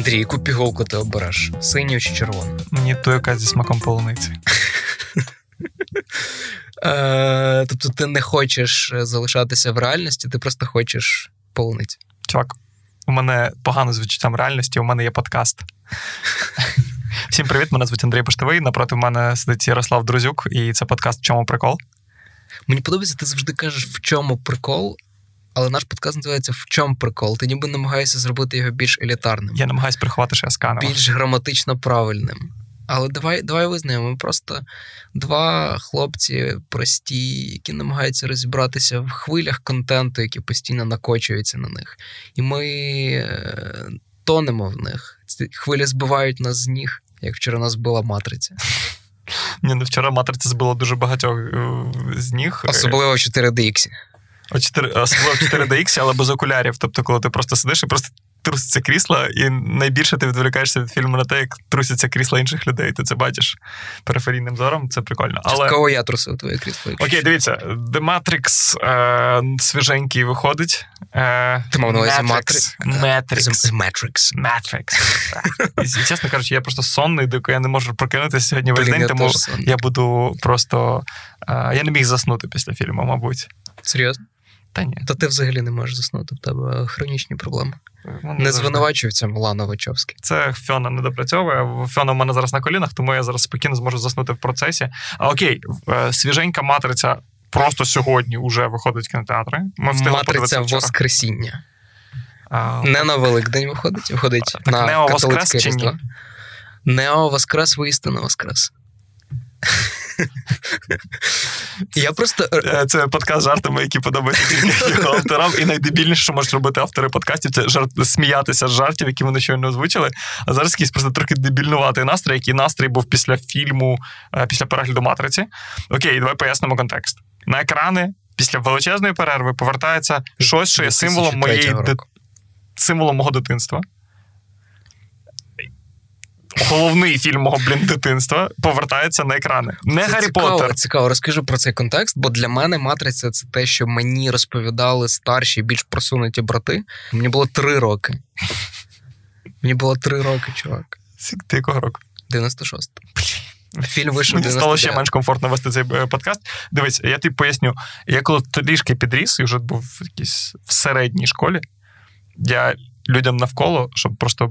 Андрій, яку пігулку ти обереш? Синю чи червону? Мені то яка зі смаком полуниці. Е, Тобто ти не хочеш залишатися в реальності, ти просто хочеш полуниці. Чувак, у мене погано з відчуттям реальності, у мене є подкаст. Всім привіт, мене звуть Андрій Поштовий. Напроти мене сидить Ярослав Друзюк, і це подкаст В чому прикол? Мені подобається, ти завжди кажеш, в чому прикол, але наш подкаст називається В чому прикол. Ти ніби намагаєшся зробити його більш елітарним, Я намагаюся приховати, що я сканер. більш граматично правильним. Але давай давай визнаємо, ми просто два хлопці прості, які намагаються розібратися в хвилях контенту, які постійно накочуються на них. І ми е, тонемо в них. Ці хвилі збивають нас з ніг, як вчора нас була матриця. Ні, ну вчора матриця збила дуже багатьох е, з ніг. Особливо в 4DX. О 4, особливо в 4DX, але без окулярів. Тобто, коли ти просто сидиш і просто труситься крісла, і найбільше ти відволікаєшся від фільму на те, як трусяться крісла інших людей. Ти це бачиш периферійним зором, це прикольно. Але Частково я трусив твоє крісло. окей, дивіться, The Matrix е, свіженький виходить. Е, Ти мав на увазі Matrix. Matrix? Matrix. Matrix. Чесно кажучи, я просто сонний, доки я не можу прокинутися сьогодні весь день, тому я буду просто. е, я не міг заснути після фільму, мабуть. Серйозно? Та ні. То ти взагалі не можеш заснути, в тебе хронічні проблеми. воно Не завжди. звинувачуй в цьому Лана Вачовський. Це Фьона не допрацьовує. Фьона в мене зараз на колінах, тому я зараз спокійно зможу заснути в процесі. А окей, е, свіженька матриця просто сьогодні вже виходить в кінотеатри. Ми Матриця. Воскресіння. А, Не на Великдень виходить, виходить Так на Нео воскрес чи ні? Нео Воскрес, воістину Воскрес. Я просто Е, Це подкаст з жартами, які подобаються тільки авторам. І найдебільніше, що можуть робити автори подкастів, це жарт сміятися з жартів, які вони щойно озвучили. А зараз якийсь просто трохи дебільнуватий настрій, який настрій був після фільму, е, після перегляду матриці. Окей, давай пояснимо контекст. На екрани після величезної перерви повертається щось, що є символом моєї 2003 символом мого дитинства. Головний фільм мого блін дитинства повертається на екрани. Не Це Гаррі цікаво, Поттер. Цікаво, розкажи про цей контекст, бо для мене матриця це те, що мені розповідали старші, більш просунуті брати. Мені було три роки. Мені було три роки, чувак. Ти якого року? 96. Фільм вийшов Мені стало ще менш комфортно вести цей е, подкаст. Дивись, я тобі поясню. Я коли трішки підріс і вже був в якійсь в середній школі, я людям навколо, щоб просто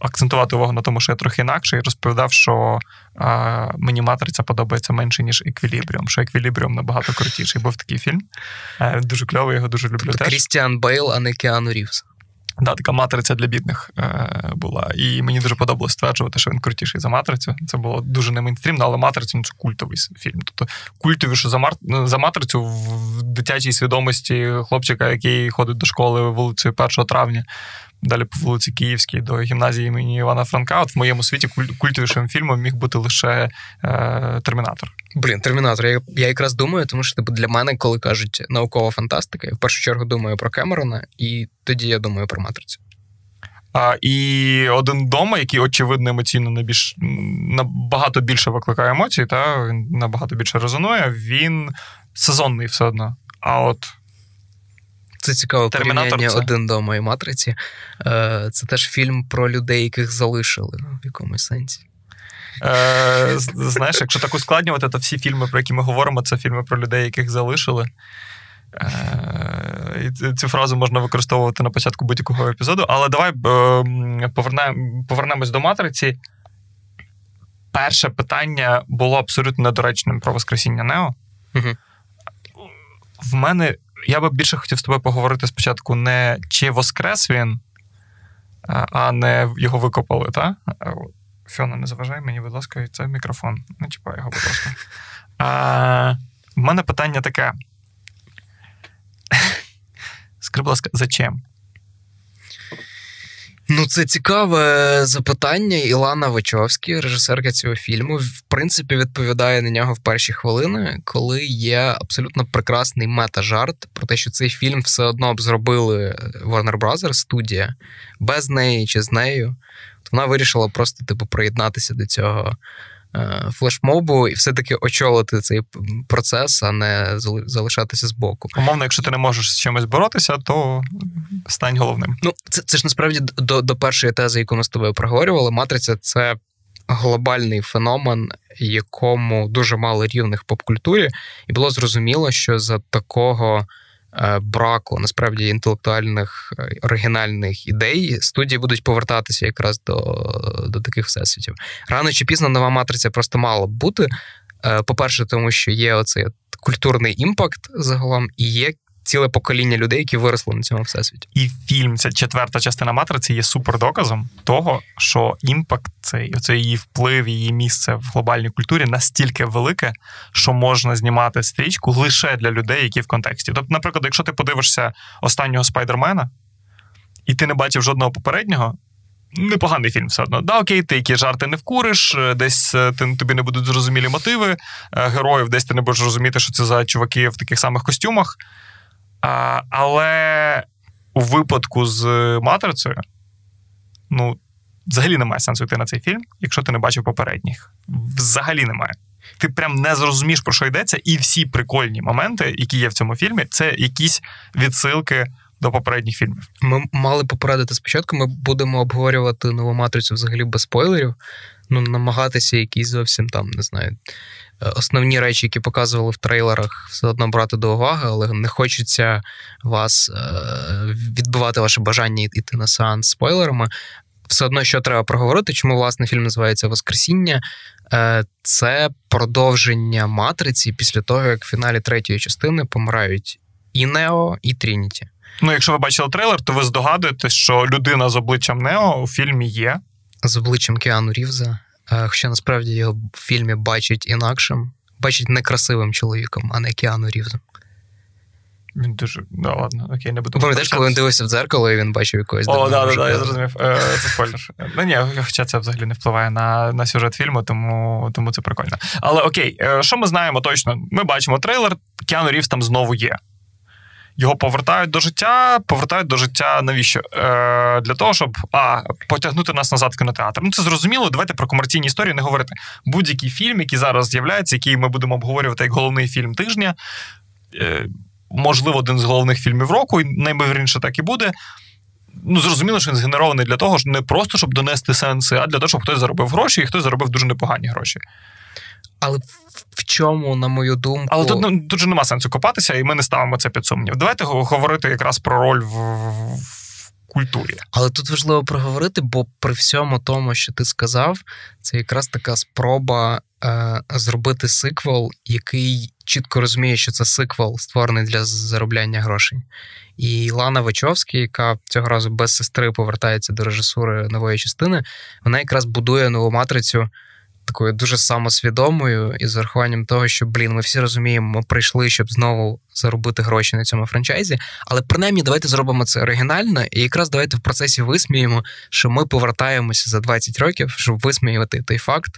акцентувати увагу на тому, що я трохи інакший, розповідав, що а, мені матриця подобається менше, ніж еквілібріум, що еквілібріум набагато крутіший. Був такий фільм. Е, Дуже кльовий, його дуже люблю. Тобто теж. Крістіан Бейл, а не Кіану Рівз. Да, така матриця для бідних е, була. І мені дуже подобалось стверджувати, що він крутіший за матрицю. Це було дуже не мейнстрімно, але матриця ну, це культовий фільм. Тобто культовіше за, мар... ну, за матрицю в дитячій свідомості хлопчика, який ходить до школи вулицею 1 травня, далі по вулиці Київській до гімназії імені Івана Франка. От в моєму світі куль- культовішим фільмом міг бути лише е, Термінатор. Блін, термінатор. Я, я якраз думаю, тому що типу, для мене, коли кажуть наукова фантастика, я в першу чергу думаю про Кемерона, і тоді я думаю про матрицю. А, і один вдома, який очевидно емоційно найбільш набагато більше викликає емоцій, та він набагато більше резонує. Він сезонний все одно. А от Це цікаве Термінатор порівняння це? один дома і матриці. Е, Це теж фільм про людей, яких залишили ну, в якомусь сенсі. е, знаєш, якщо так ускладнювати, то всі фільми, про які ми говоримо, це фільми про людей, яких залишили. Е, і цю фразу можна використовувати на початку будь-якого епізоду. Але давай е, м, повернемо, повернемось до матриці. Перше питання було абсолютно недоречним про Воскресіння Нео. Мгм. В мене я би більше хотів з тобою поговорити спочатку не чи воскрес він, а не його викопали, так? Фіона, не заважай мені, будь ласка, це мікрофон. Не чіпай його, будь ласка. А, мене питання таке. Скажи, будь ласка, зачем? Ну, це цікаве запитання. Ілана Вачовські, режисерка цього фільму, в принципі, відповідає на нього в перші хвилини, коли є абсолютно прекрасний мета-жарт про те, що цей фільм все одно б зробили Warner Brothers, студія без неї чи з нею. Вона вирішила просто, типу, приєднатися до цього флешмобу і все-таки очолити цей процес, а не залишатися збоку. Умовно, якщо ти не можеш з чимось боротися, то стань головним. Ну, це це ж насправді до, до першої тези, яку ми з тобою проговорювали. Матриця це глобальний феномен, якому дуже мало рівних поп-культурі, і було зрозуміло, що за такого. Е, браку насправді інтелектуальних е, оригінальних ідей студії будуть повертатися якраз до до таких всесвітів. Рано чи пізно нова матриця просто мала б бути. Е, по-перше, тому що є оцей культурний імпакт загалом, і є ціле покоління людей, які виросли на цьому всесвіті. І фільм, ця четверта частина матриці, є супердоказом того, що імпакт, цей оцей її вплив, її місце в глобальній культурі настільки велике, що можна знімати стрічку лише для людей, які в контексті. Тобто, наприклад, якщо ти подивишся останнього спайдермена, і ти не бачив жодного попереднього. Непоганий фільм все одно. Да, окей, ти які жарти не вкуриш, е, десь е, ти, тобі не будуть зрозумілі мотиви е, героїв, десь ти не будеш розуміти, що це за чуваки в таких самих костюмах. А, Але у випадку з матрицею, ну, взагалі немає сенсу йти на цей фільм, якщо ти не бачив попередніх. Взагалі немає. Ти прям не зрозумієш, про що йдеться, і всі прикольні моменти, які є в цьому фільмі, це якісь відсилки до попередніх фільмів. Ми мали попередити спочатку. Ми будемо обговорювати нову матрицю взагалі без спойлерів. Ну, намагатися якісь зовсім там, не знаю, Е, основні речі, які показували в трейлерах, все одно брати до уваги, але не хочеться вас е, відбивати ваше бажання йти на сеанс спойлерами. Все одно, що треба проговорити, чому власне фільм називається Воскресіння. Е, це продовження матриці після того, як в фіналі третьої частини помирають і Нео, і Трініті. Ну, якщо ви бачили трейлер, то ви здогадуєте, що людина з обличчям Нео у фільмі є. З обличчям Кіану Рівза. Е, хоча насправді його в фільмі бачить інакшим, бачить некрасивим чоловіком, а не Кіану Рівзом. Він дуже. Да, ладно, окей, не буду. Пам'ятаєш, коли він дивився в дзеркало, і він бачив якогось. О, так, так, я зрозумів. Е, це спойлер. Ну ні, хоча це взагалі не впливає на на сюжет фільму, тому тому це прикольно. Але окей, е, що ми знаємо точно? Ми бачимо трейлер, Кіану Рівз там знову є його повертають до життя. Повертають до життя навіщо? Е, Для того, щоб а, потягнути нас назад в кінотеатр. Ну це зрозуміло. Давайте про комерційні історії не говорити. Будь-який фільм, який зараз з'являється, який ми будемо обговорювати як головний фільм тижня. Е, Можливо, один з головних фільмів року, і найбільше так і буде. Ну, зрозуміло, що він згенерований для того, не просто щоб донести сенси, а для того, щоб хтось заробив гроші, і хтось заробив дуже непогані гроші. Але в чому, на мою думку. Але тут ну, тут же нема сенсу копатися, і ми не ставимо це під сумнів. Давайте говорити якраз про роль в, в культурі. Але тут важливо проговорити, бо при всьому тому, що ти сказав, це якраз така спроба е, зробити сиквел, який чітко розуміє, що це сиквел, створений для заробляння грошей. І Лана Вачовська, яка цього разу без сестри повертається до режисури нової частини, вона якраз будує нову матрицю такою дуже самосвідомою і з урахуванням того, що блін, ми всі розуміємо, ми прийшли, щоб знову заробити гроші на цьому франчайзі. Але принаймні давайте зробимо це оригінально, і якраз давайте в процесі висміємо, що ми повертаємося за 20 років, щоб висміювати той факт,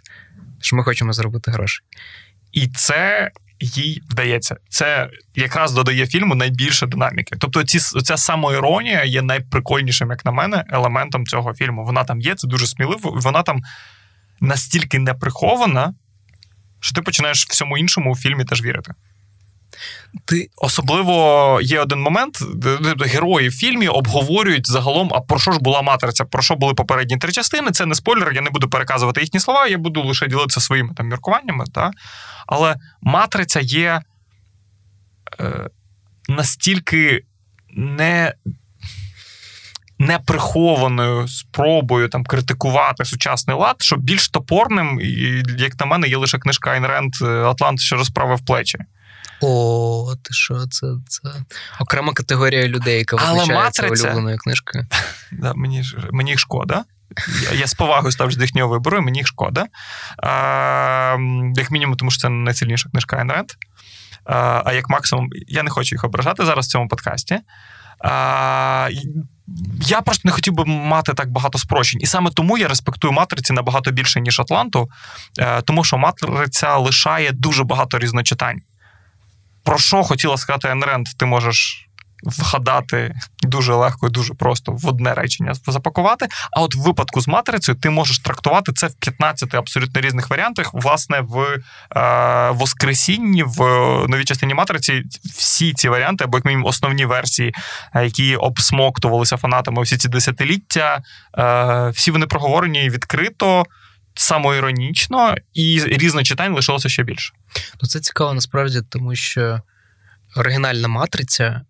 що ми хочемо заробити гроші. І це. Їй вдається, це якраз додає фільму найбільше динаміки. Тобто, ці ця самоіронія є найприкольнішим, як на мене, елементом цього фільму. Вона там є, це дуже сміливо. Вона там настільки не прихована, що ти починаєш всьому іншому у фільмі теж вірити. Ти Особливо є один момент, де герої в фільмі обговорюють загалом, а про що ж була матриця, про що були попередні три частини. Це не спойлер, я не буду переказувати їхні слова, я буду лише ділитися своїми там міркуваннями. Та? Але матриця є е, настільки не неприхованою спробою там критикувати сучасний лад, що більш топорним, як на мене, є лише книжка Айн Ренд Атлант, що розправив плечі. О, ти що, це це окрема категорія людей, яка визначається улюбленою книжкою. Да, Мені мені їх шкода. Я я з повагою ставлюсь до їхнього вибору, і мені їх шкода. А, Як мінімум, тому що це найсильніша книжка Айн Ренд. А, а як максимум, я не хочу їх ображати зараз в цьому подкасті. Я просто не хотів би мати так багато спрощень. І саме тому я респектую матриці набагато більше, ніж Атланту, е, тому що матриця лишає дуже багато різночитань. Про що хотіла сказати Енренд, ти можеш вгадати дуже легко і дуже просто в одне речення запакувати. А от в випадку з матрицею ти можеш трактувати це в 15 абсолютно різних варіантах. Власне, в е, Воскресінні, в новій частині матриці, всі ці варіанти, або як мінімум основні версії, е, які обсмоктувалися фанатами всі ці десятиліття, е, всі вони проговорені відкрито. Самоіронічно і різних читань лишилося ще більше. Ну це цікаво насправді, тому що оригінальна матриця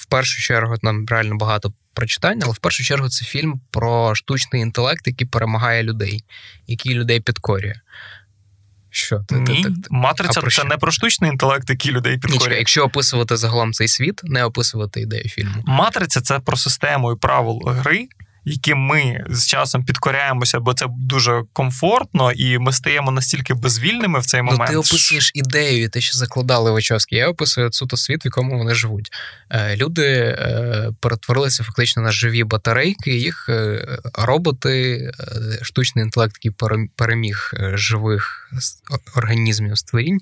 в першу чергу нам реально багато прочитань, але в першу чергу це фільм про штучний інтелект, який перемагає людей, який людей підкорює. Що ти, Ні, ти, ти, ти. Матриця це що? не про штучний інтелект, який людей підкорює. Якщо описувати загалом цей світ, не описувати ідею фільму. Матриця це про систему і правил гри, яким ми з часом підкоряємося, бо це дуже комфортно, і ми стаємо настільки безвільними в цей момент. Ну, Ти описуєш ідею, те, що закладали Вачовські. Я описую суто світ, в якому вони живуть. Е, люди е, перетворилися фактично на живі батарейки, їх е, роботи, штучний інтелект, який переміг живих організмів створінь,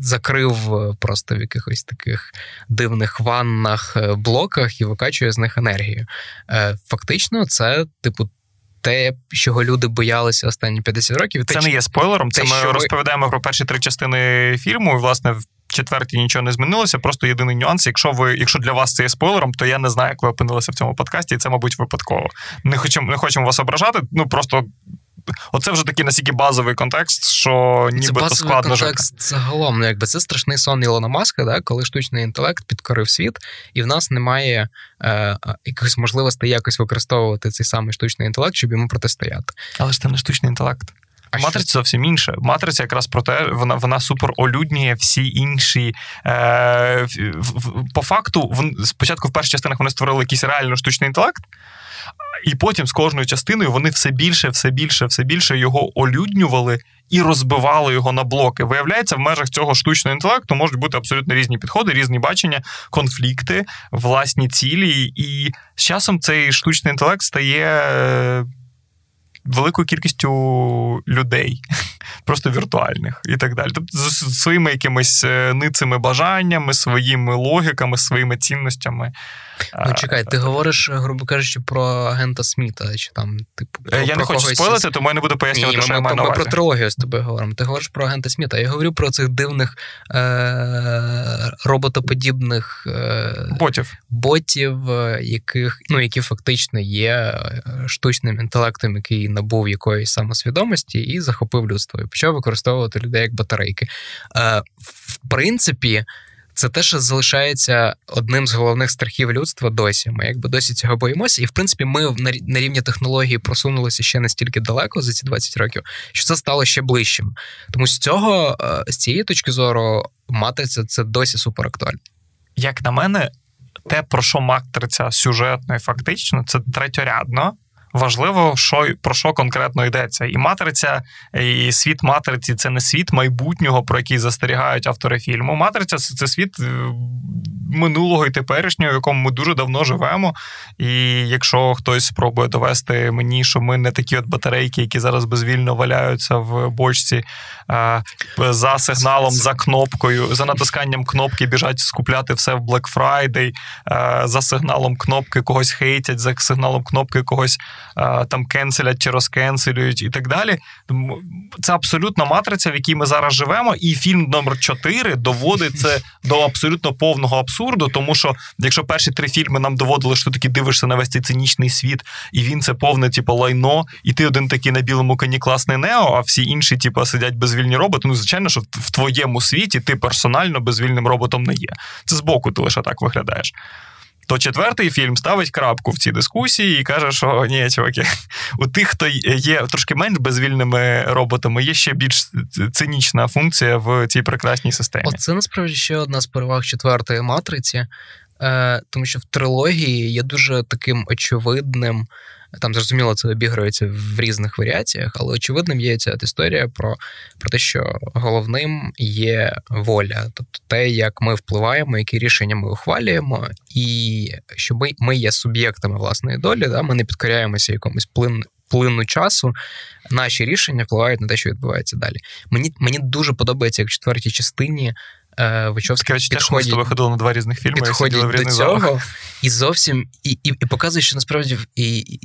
закрив просто в якихось таких дивних ваннах, блоках і викачує з них енергію. Е, фактично, це типу. Те, чого люди боялися останні 50 років, це те, не є спойлером. Це ми що розповідаємо про перші три частини фільму. І власне в четвертій нічого не змінилося. Просто єдиний нюанс. Якщо ви, якщо для вас це є спойлером, то я не знаю, як ви опинилися в цьому подкасті, і це, мабуть, випадково. Не хочемо, не хочемо вас ображати. Ну просто оце вже такий настільки базовий контекст, що ніби то складно контекст жити. загалом. Ну, якби це страшний сон Ілона Маска, да, коли штучний інтелект підкорив світ, і в нас немає е, якихось можливостей якось використовувати цей самий штучний інтелект, щоб йому протистояти. Але ж це не штучний інтелект. А Матриця що? зовсім інше. Матриця якраз про те, вона вона супер олюднює всі інші. Е, По факту, в, спочатку в перших частинах вони створили якийсь реально штучний інтелект, і потім з кожною частиною вони все більше, все більше, все більше його олюднювали і розбивали його на блоки. Виявляється, в межах цього штучного інтелекту можуть бути абсолютно різні підходи, різні бачення, конфлікти, власні цілі. І з часом цей штучний інтелект стає великою кількістю людей, просто віртуальних і так далі. Тобто з своїми якимись е, ницими бажаннями, своїми логіками, своїми цінностями. Ну, чекай, ти говориш, грубо кажучи, про агента Сміта, чи там, типу, про, Я не хочу спойлити, тому я не буду пояснювати, Ні, що ми, я маю ми, ми про трилогію з тобою говоримо. Ти говориш про агента Сміта. Я говорю про цих дивних е- роботоподібних е- ботів, ботів, е, яких, ну, які фактично є е, штучним інтелектом, який набув якоїсь самосвідомості і захопив людство. І почав використовувати людей як батарейки. Е- В принципі це те, що залишається одним з головних страхів людства досі. Ми якби досі цього боїмося, і в принципі ми на рівні технології просунулися ще настільки далеко за ці 20 років, що це стало ще ближчим. Тому з цього е, з цієї точки зору матриця це досі супер актуально. Як на мене, те, про що матриця сюжетно і фактично, це третьорядно важливо, що про що конкретно йдеться. І матриця, і світ матриці це не світ майбутнього, про який застерігають автори фільму. Матриця це світ е, минулого і теперішнього, в якому ми дуже давно живемо. І якщо хтось спробує довести мені, що ми не такі от батарейки, які зараз безвільно валяються в бочці, за сигналом, за кнопкою, за натисканням кнопки біжать скупляти все в Black Friday, за сигналом кнопки когось хейтять, за сигналом кнопки когось там кенселять чи розкенселюють і так далі. Це абсолютно матриця, в якій ми зараз живемо, і фільм номер 4 доводить це до абсолютно повного абсурду, тому що якщо перші три фільми нам доводили, що ти таки дивишся на весь цей цинічний світ, і він це повне, типу, лайно, і ти один такий на білому коні класний нео, а всі інші, типу, сидять безвільні роботи. Ну, звичайно, що в твоєму світі ти персонально безвільним роботом не є. Це збоку ти лише так виглядаєш то четвертий фільм ставить крапку в цій дискусії і каже, що ні, чуваки, у тих, хто є трошки менш безвільними роботами, є ще більш цинічна функція в цій прекрасній системі. Оце насправді ще одна з переваг четвертої матриці, е, тому що в трилогії є дуже таким очевидним. Там зрозуміло, це обігрується в різних варіаціях, але очевидним є ця історія про про те, що головним є воля, тобто те, як ми впливаємо, які рішення ми ухвалюємо, і що ми ми є суб'єктами власної долі, да, ми не підкоряємося якомусь плин. Плину часу наші рішення впливають на те, що відбувається далі. Мені мені дуже подобається, як в четвертій частині е, Вачовські підходять, що ходили на два різних фільми підходять і до цього, залах. і зовсім і, і, і показують, що насправді і, і,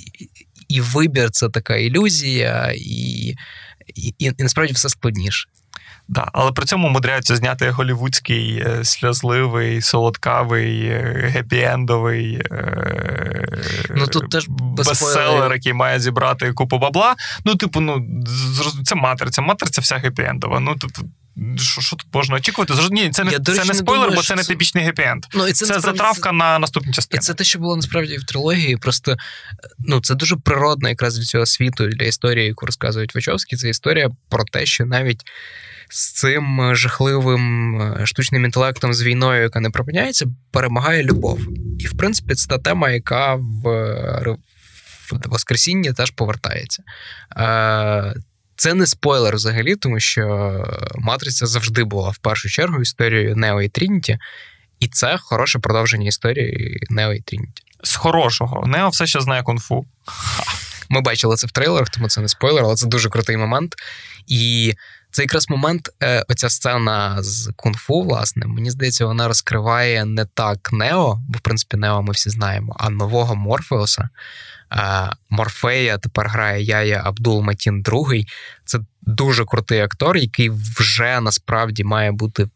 і вибір це така ілюзія, і, і, і насправді все складніше. Да, але при цьому мудряються зняти голівудський, е, сльозливий, солодкавий, е, гепі-ендовий е, ну, тут теж бестселер, який має зібрати купу бабла. Ну, типу, ну це матриця, матриця вся гепі-ендова. Ну, типу, що що тут можна очікувати? Ні, це не Я, це не спойлер, думаю, бо це не типічний гепі-енд. Ну, і це це затравка це... на наступні частини. І це те, що було насправді в трилогії. Просто ну, це дуже природно якраз для цього світу, для історії, яку розказують Вачовські. Це історія про те, що навіть з цим е, жахливим е, штучним інтелектом з війною, яка не припиняється, перемагає любов. І, в принципі, це та тема, яка в, в Воскресінні теж повертається. Е, це не спойлер взагалі, тому що Матриця завжди була в першу чергу історією Нео і Трініті, і це хороше продовження історії Нео і Трініті. З хорошого. Нео все ще знає кунг-фу. Ми бачили це в трейлерах, тому це не спойлер, але це дуже крутий момент. І це якраз момент, е, оця сцена з кунг-фу, власне, мені здається, вона розкриває не так Нео, бо в принципі Нео ми всі знаємо, а нового Морфеуса. Е, Морфея тепер грає Яя Абдул Матін II. Це дуже крутий актор, який вже насправді має бути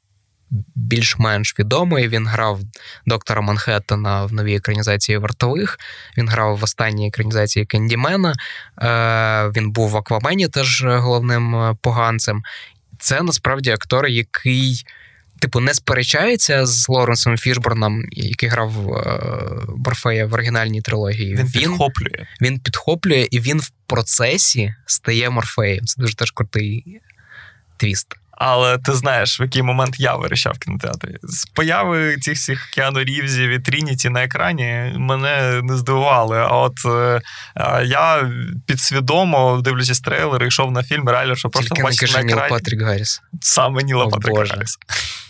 більш-менш відомий. Він грав доктора Манхеттена в новій екранізації вартових. Він грав в останній екранізації Кендімена. Е, він був в Аквамені теж головним е, поганцем. Це насправді актор, який. Типу, не сперечається з Лоренсом Фішборном, який грав Морфея в оригінальній трилогії. Він, він підхоплює. Він підхоплює, і він в процесі стає Морфеєм. Це дуже теж крутий твіст. Але ти знаєш, в який момент я вирішав в кінотеатрі. З появи цих всіх Кіану Рівзів і Трініті на екрані мене не здивували. А от е, я підсвідомо, дивлячись трейлери, йшов на фільм, реально, що просто бачив на екрані. Патрік Гарріс. Саме Ніла Патрік Гарріс.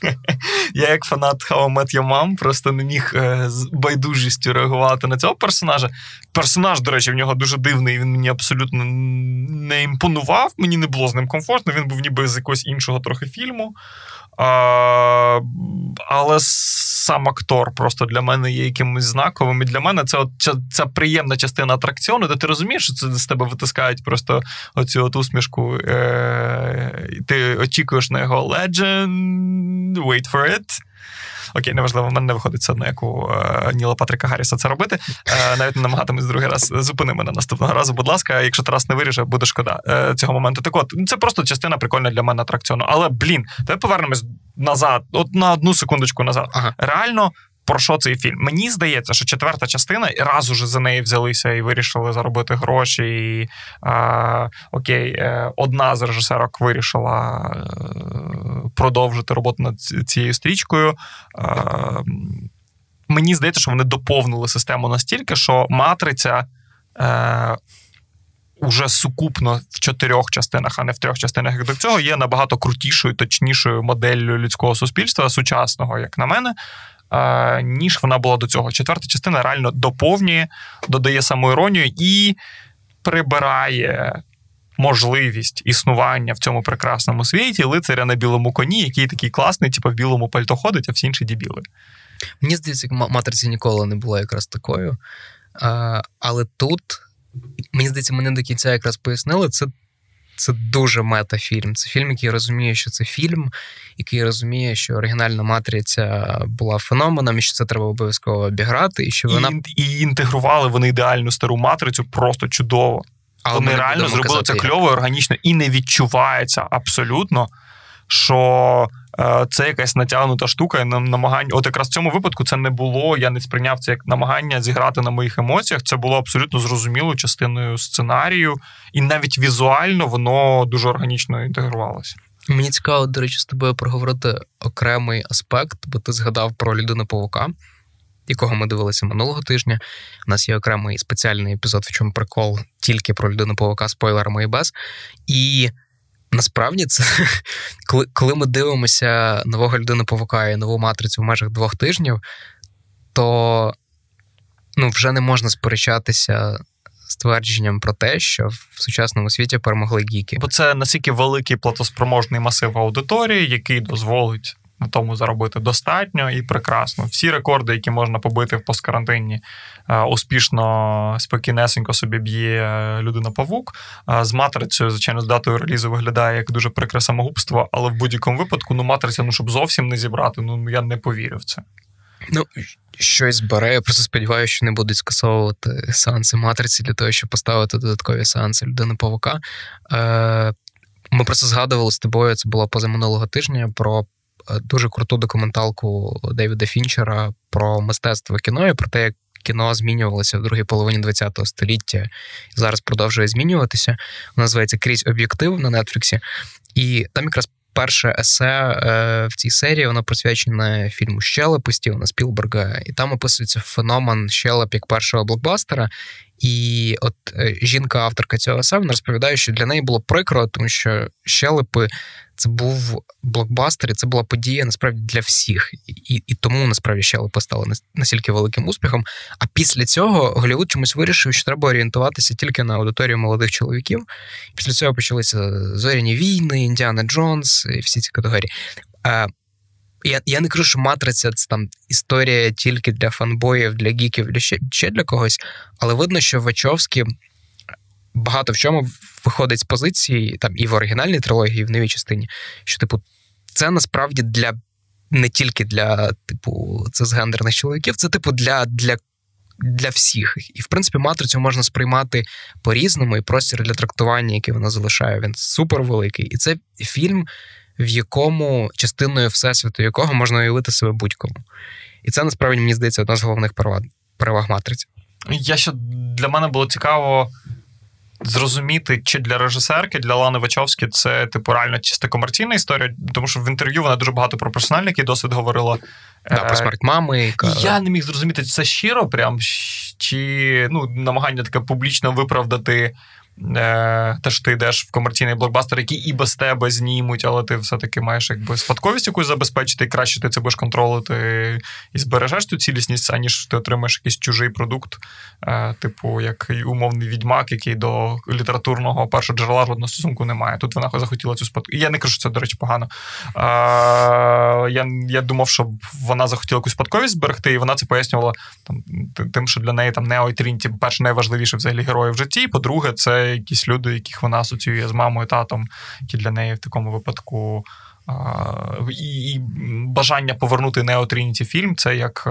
Я, як фанат How I Met Your Mom, просто не міг е, з байдужістю реагувати на цього персонажа. Персонаж, до речі, в нього дуже дивний, він мені абсолютно не імпонував, мені не було з ним комфортно, він був ніби з якогось іншого трохи фільму. А, Але сам актор просто для мене є якимось знаковим. І для мене це от ця, ця приємна частина атракціону, де ти розумієш, що це з тебе витискають просто оцю от усмішку. Е- Ти очікуєш на його legend, wait for it. Окей, неважливо, в мене не виходить все одно, як у е, Ніла Патрика Гарріса це робити. Е, навіть не намагатимусь другий раз. Зупини мене наступного разу, будь ласка, якщо Тарас не виріже, буде шкода е, цього моменту. Так от, це просто частина прикольна для мене атракціону. Але, блін, давай повернемось назад, от на одну секундочку назад. Ага. Реально про що цей фільм? Мені здається, що четверта частина і раз уже за неї взялися і вирішили заробити гроші. І, а, Окей, е, одна з режисерок вирішила е, продовжити роботу над цією стрічкою. А, Мені здається, що вони доповнили систему настільки, що матриця. Е, Уже сукупно в чотирьох частинах, а не в трьох частинах, як до цього, є набагато крутішою, точнішою моделлю людського суспільства, сучасного, як на мене, ніж вона була до цього. Четверта частина реально доповнює, додає самоіронію і прибирає. Можливість існування в цьому прекрасному світі лицаря на білому коні, який такий класний, типу в білому пальто ходить, а всі інші дебіли. Мені здається, матриця ніколи не була якраз такою. А, Але тут, мені здається, мене до кінця якраз пояснили, це це дуже метафільм. Це фільм, який розуміє, що це фільм, який розуміє, що оригінальна матриця була феноменом, і що це треба обов'язково обіграти. І що вона і, і інтегрували вони ідеальну стару матрицю просто чудово. Але вони реально зробили це кльово, органічно і не відчувається абсолютно, що це якась натягнута штука, намагання. От якраз в цьому випадку це не було. Я не сприйняв це як намагання зіграти на моїх емоціях. Це було абсолютно зрозумілою частиною сценарію, і навіть візуально воно дуже органічно інтегрувалося. Мені цікаво, до речі, з тобою проговорити окремий аспект, бо ти згадав про людину павука, якого ми дивилися минулого тижня. У нас є окремий спеціальний епізод, в чому прикол тільки про людину павука, спойлерами і без. І Насправді, це коли коли ми дивимося нового людину павука і нову матрицю в межах двох тижнів, то ну, вже не можна сперечатися з твердженням про те, що в сучасному світі перемогли гіки. Бо це настільки великий платоспроможний масив аудиторії, який дозволить на тому заробити достатньо і прекрасно. Всі рекорди, які можна побити в посткарантинні, е, успішно, спокійнесенько собі б'є людина павук. З матрицею, звичайно, з датою релізу виглядає як дуже прикре самогубство, але в будь-якому випадку ну, матриця, ну щоб зовсім не зібрати, ну я не повірю в це. Ну, щось бере. Я просто сподіваюся, що не будуть скасовувати сеанси матриці для того, щоб поставити додаткові сеанси людини павука. Е, Ми просто згадували з тобою, це було позаминулого тижня про е, дуже круту документалку Девіда Фінчера про мистецтво кіно і про те, як кіно змінювалося в другій половині ХХ століття і зараз продовжує змінюватися. Вона називається Крізь об'єктив на Нетфліксі. І там якраз перше есе е, в цій серії воно присвячене фільму Щелепи Стівена Спілберга, і там описується феномен щелеп як першого блокбастера. І от е, жінка-авторка цього есе, розповідає, що для неї було прикро, тому що щелепи це був блокбастер, і це була подія насправді для всіх. І і тому насправді щелепи стали настільки великим успіхом. А після цього Голівуд чомусь вирішив, що треба орієнтуватися тільки на аудиторію молодих чоловіків. Після цього почалися зоряні війни, Індіана Джонс і всі ці категорії. Я я не кажу, що матриця це там історія тільки для фанбоїв, для гіків, для ще, ще для когось, але видно, що Вачовські багато в чому виходить з позиції там і в оригінальній трилогії, і в новій частині, що, типу, це насправді для не тільки для, типу, цисгендерних чоловіків, це, типу, для для, для всіх. І, в принципі, матрицю можна сприймати по-різному, і простір для трактування, який вона залишає, він супер великий. І це фільм в якому частиною всесвіту якого можна уявити себе будь-кому. І це насправді мені здається одна з головних переваг, переваг матриці. Я ще для мене було цікаво. Зрозуміти, чи для режисерки, для Лани Вачовські це типу реально чисто комерційна історія, тому що в інтерв'ю вона дуже багато про персональний досвід говорила. Да, Про е, смерть мами. Я не міг зрозуміти, чи це щиро, прям чи ну, намагання таке публічно виправдати Е, те, що ти йдеш в комерційний блокбастер, який і без тебе знімуть, але ти все-таки маєш якби спадковість якусь забезпечити, і краще ти це будеш контролити і збережеш цю цілісність, аніж ти отримаєш якийсь чужий продукт, е, типу, як умовний відьмак, який до літературного першого джерела жодного стосунку не має. Тут вона захотіла цю спадковість. Я не кажу, що це, до речі, погано. Е, я я думав, що вона захотіла якусь спадковість зберегти, і вона це пояснювала там, тим, що для неї там Нео і Трініті, по-перше, найважливіше взагалі герої в житті. По-друге, це якісь люди, яких вона асоціює з мамою, татом, які для неї в такому випадку. І бажання повернути Нео Трініті фільм це як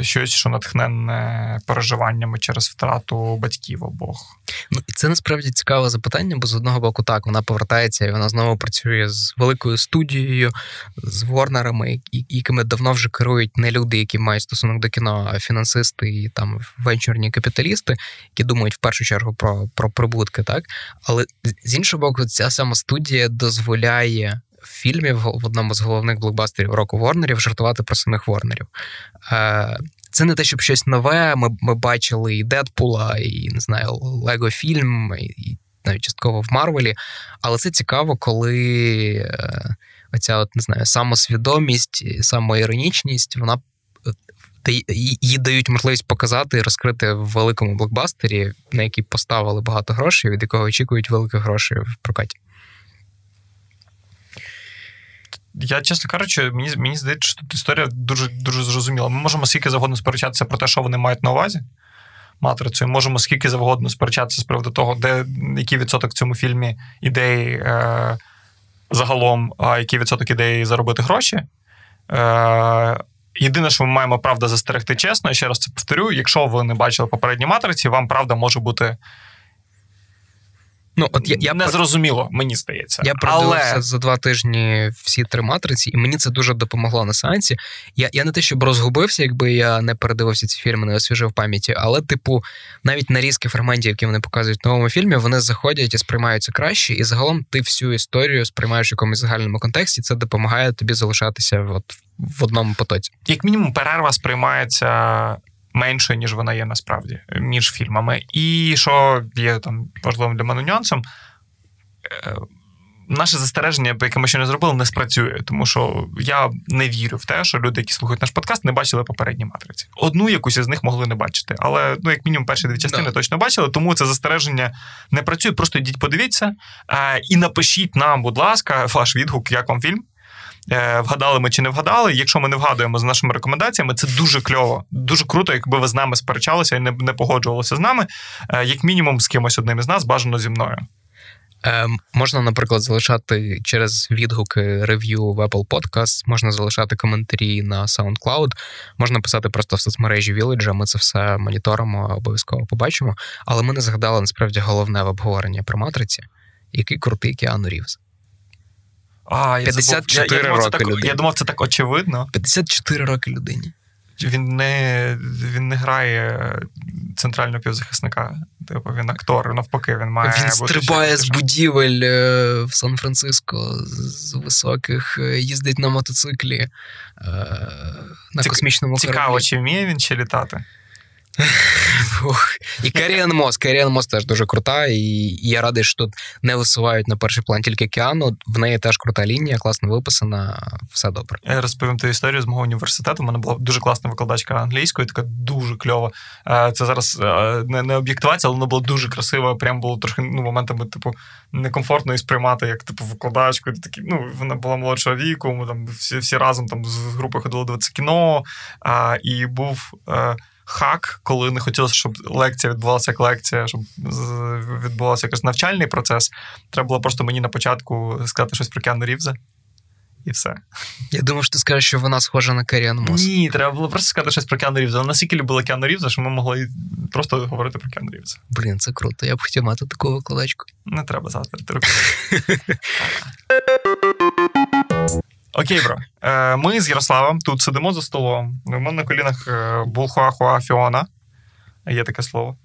щось, що натхненне переживаннями через втрату батьків обох. Ну і це насправді цікаве запитання, бо з одного боку, так вона повертається і вона знову працює з великою студією, з ворнерами, якими давно вже керують не люди, які мають стосунок до кіно, а фінансисти і там венчурні капіталісти, які думають в першу чергу про, про прибутки, так але з іншого боку, ця сама студія дозволяє фільмів в одному з головних блокбастерів року Ворнерів жартувати про самих Ворнерів. Е, це не те, щоб щось нове. Ми ми бачили і Дедпула, і не знаю, Лего фільм, і навіть частково в Марвелі. Але це цікаво, коли е, оця от не знаю, самосвідомість, самоіронічність, вона їй дають можливість показати і розкрити в великому блокбастері, на який поставили багато грошей, від якого очікують великих грошей в прокаті. Я, чесно кажучи, мені мені здається, що тут історія дуже дуже зрозуміла. Ми можемо скільки завгодно сперечатися про те, що вони мають на увазі. Матрицю, і можемо скільки завгодно сперечатися з приводу того, де який відсоток в цьому фільмі ідеї е, загалом, а який відсоток ідеї заробити гроші. Е, Єдине, що ми маємо правда застерегти чесно, і ще раз це повторю: якщо ви не бачили попередні матриці, вам правда може бути Ну, от я, я не зрозуміло, мені здається. Я продивився Але... за два тижні всі три матриці, і мені це дуже допомогло на сеансі. Я я не те, щоб розгубився, якби я не передивився ці фільми, не освіжив пам'яті. Але, типу, навіть нарізки фрагментів, які вони показують в новому фільмі, вони заходять і сприймаються краще. І загалом ти всю історію сприймаєш в якомусь загальному контексті. Це допомагає тобі залишатися от в одному потоці. Як мінімум, перерва сприймається менше, ніж вона є насправді між фільмами. І що є там важливим для мене нюансом, е, наше застереження, яке ми ще не зробили, не спрацює, тому що я не вірю в те, що люди, які слухають наш подкаст, не бачили попередні матриці. Одну якусь із них могли не бачити, але ну, як мінімум, перші дві частини да. точно бачили, тому це застереження не працює. Просто йдіть, подивіться а, і напишіть нам, будь ласка, ваш відгук, як вам фільм. Е, вгадали ми чи не вгадали. Якщо ми не вгадуємо з нашими рекомендаціями, це дуже кльово, дуже круто, якби ви з нами сперечалися і не, не погоджувалися з нами, е, як мінімум з кимось одним із нас, бажано зі мною. Е, можна, наприклад, залишати через відгуки рев'ю в Apple Podcast, можна залишати коментарі на SoundCloud, можна писати просто в соцмережі Village, Ми це все моніторимо, обов'язково побачимо. Але ми не згадали насправді головне в обговоренні про матриці, який крутий Кіану Рівз. А, я 54 я, я, роки так, людині. Я думав, це так очевидно. 54 роки людині. Він не він не грає центрального півзахисника. Типу він актор, навпаки, він має. Він бути стрибає з будівель е, в Сан-Франциско з високих, е, їздить на мотоциклі е, на Цік... космічному Цікаво, чи вміє він ще літати? І Керіан Мос. Керіан Мос теж дуже крута, і я радий, що тут не висувають на перший план тільки Кіану. В неї теж крута лінія, класно виписана, все добре. Я розповім ту історію з мого університету. У мене була дуже класна викладачка англійської, така дуже кльова. Це зараз не, не об'єктивація, але вона була дуже красива. Прям було трохи ну, моментами, типу, некомфортно і сприймати, як типу викладачку. Такі, ну, Вона була молодшого віку. Ми там всі всі разом там з групою ходили дивитися кіно. І був. Хак, коли не хотілося, щоб лекція відбувалася як лекція, щоб відбувався якийсь навчальний процес. Треба було просто мені на початку сказати щось про Кіану Рівза. І все. Я думав, що ти скажеш, що вона схожа на Керрі-Енн Мосс. Ні, треба було просто сказати щось про Кіану Рівза. Вона настільки любила Кіану Рівза, що ми могли просто говорити про Кіану Рівза. Блін, це круто. Я б хотів мати таку викладачку. Не треба завтра. Окей, bro. Е, ми з Ярославом тут сидимо за столом. У мене на колінах е, Булхуахуа Фіона. Є таке слово.